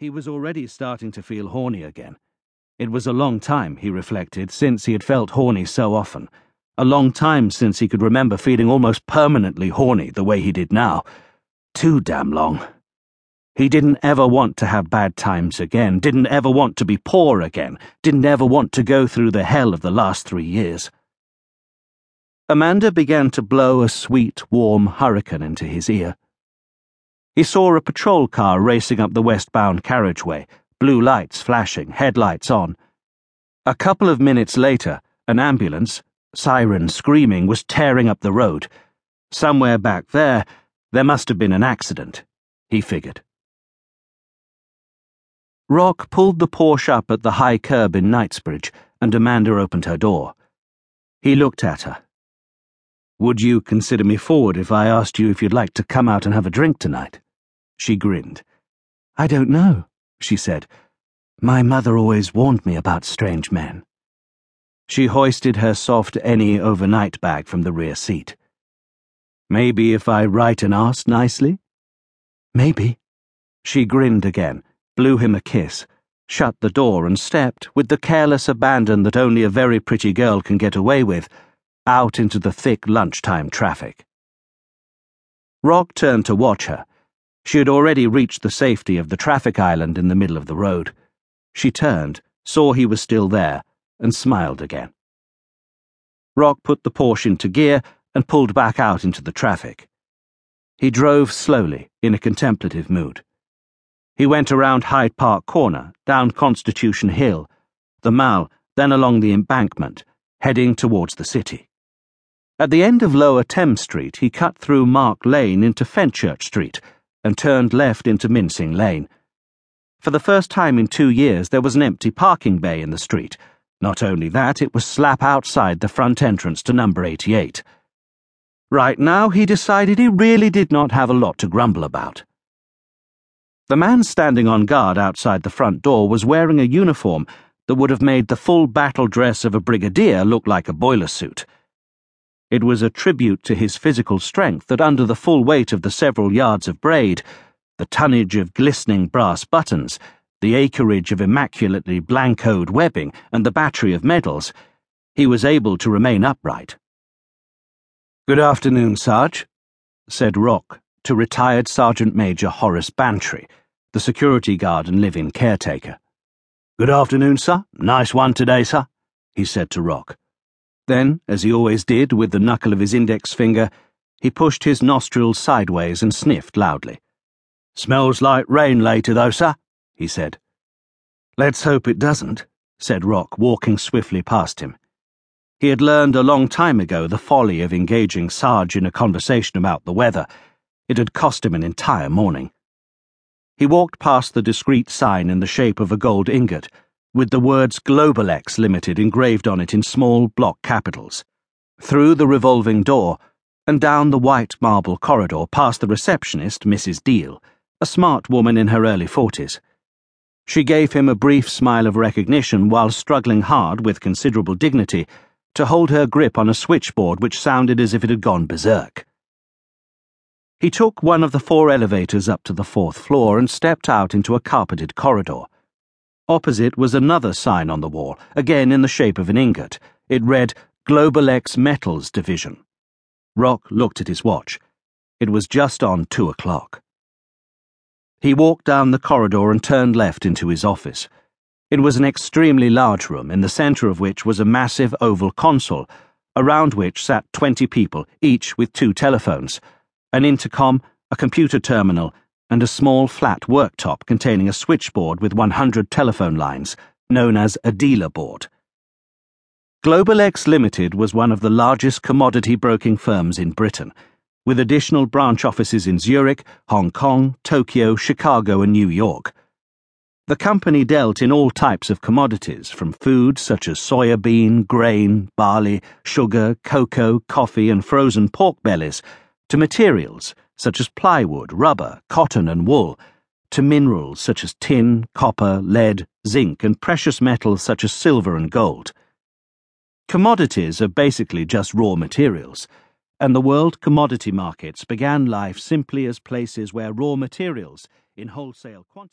He was already starting to feel horny again. It was a long time, he reflected, since he had felt horny so often. A long time since he could remember feeling almost permanently horny the way he did now. Too damn long. He didn't ever want to have bad times again, didn't ever want to be poor again, didn't ever want to go through the hell of the last three years. Amanda began to blow a sweet, warm hurricane into his ear. He saw a patrol car racing up the westbound carriageway, blue lights flashing, headlights on. A couple of minutes later, an ambulance, siren screaming, was tearing up the road. Somewhere back there, there must have been an accident, he figured. Rocq pulled the Porsche up at the high curb in Knightsbridge, and Amanda opened her door. He looked at her. Would you consider me forward if I asked you if you'd like to come out and have a drink tonight? She grinned. I don't know, she said. My mother always warned me about strange men. She hoisted her soft any overnight bag from the rear seat. Maybe if I write and ask nicely? Maybe. She grinned again, blew him a kiss, shut the door, and stepped, with the careless abandon that only a very pretty girl can get away with, out into the thick lunchtime traffic. Rocq turned to watch her. She had already reached the safety of the traffic island in the middle of the road. She turned, saw he was still there, and smiled again. Rocq put the Porsche into gear and pulled back out into the traffic. He drove slowly, in a contemplative mood. He went around Hyde Park Corner, down Constitution Hill, the Mall, then along the embankment, heading towards the city. At the end of Lower Thames Street, he cut through Mark Lane into Fenchurch Street and turned left into Mincing Lane. For the first time in two years, there was an empty parking bay in the street. Not only that, it was slap outside the front entrance to number 88. Right now, he decided he really did not have a lot to grumble about. The man standing on guard outside the front door was wearing a uniform that would have made the full battle dress of a brigadier look like a boiler suit. It was a tribute to his physical strength that under the full weight of the several yards of braid, the tonnage of glistening brass buttons, the acreage of immaculately blancoed webbing, and the battery of medals, he was able to remain upright. Good afternoon, Sarge, said Rocq to retired Sergeant Major Horace Bantry, the security guard and live-in caretaker. Good afternoon, sir. Nice one today, sir, he said to Rocq. Then, as he always did with the knuckle of his index finger, he pushed his nostrils sideways and sniffed loudly. Smells like rain later, though, sir, he said. Let's hope it doesn't, said Rocq, walking swiftly past him. He had learned a long time ago the folly of engaging Sarge in a conversation about the weather. It had cost him an entire morning. He walked past the discreet sign in the shape of a gold ingot with the words Globalex Limited engraved on it in small block capitals, through the revolving door, and down the white marble corridor past the receptionist, Mrs. Deal, a smart woman in her early forties. She gave him a brief smile of recognition while struggling hard, with considerable dignity, to hold her grip on a switchboard which sounded as if it had gone berserk. He took one of the four elevators up to the fourth floor and stepped out into a carpeted corridor. Opposite was another sign on the wall, again in the shape of an ingot. It read Globalex Metals Division. Rocq looked at his watch. It was just on two o'clock. He walked down the corridor and turned left into his office. It was an extremely large room, in the centre of which was a massive oval console, around which sat twenty people, each with two telephones, an intercom, a computer terminal, and a small flat worktop containing a switchboard with 100 telephone lines, known as a dealer board. Globalex Limited was one of the largest commodity broking firms in Britain, with additional branch offices in Zurich, Hong Kong, Tokyo, Chicago, and New York. The company dealt in all types of commodities, from foods such as soya bean, grain, barley, sugar, cocoa, coffee, and frozen pork bellies, to materials such as plywood, rubber, cotton, and wool, to minerals such as tin, copper, lead, zinc, and precious metals such as silver and gold. Commodities are basically just raw materials, and the world commodity markets began life simply as places where raw materials, in wholesale quantities,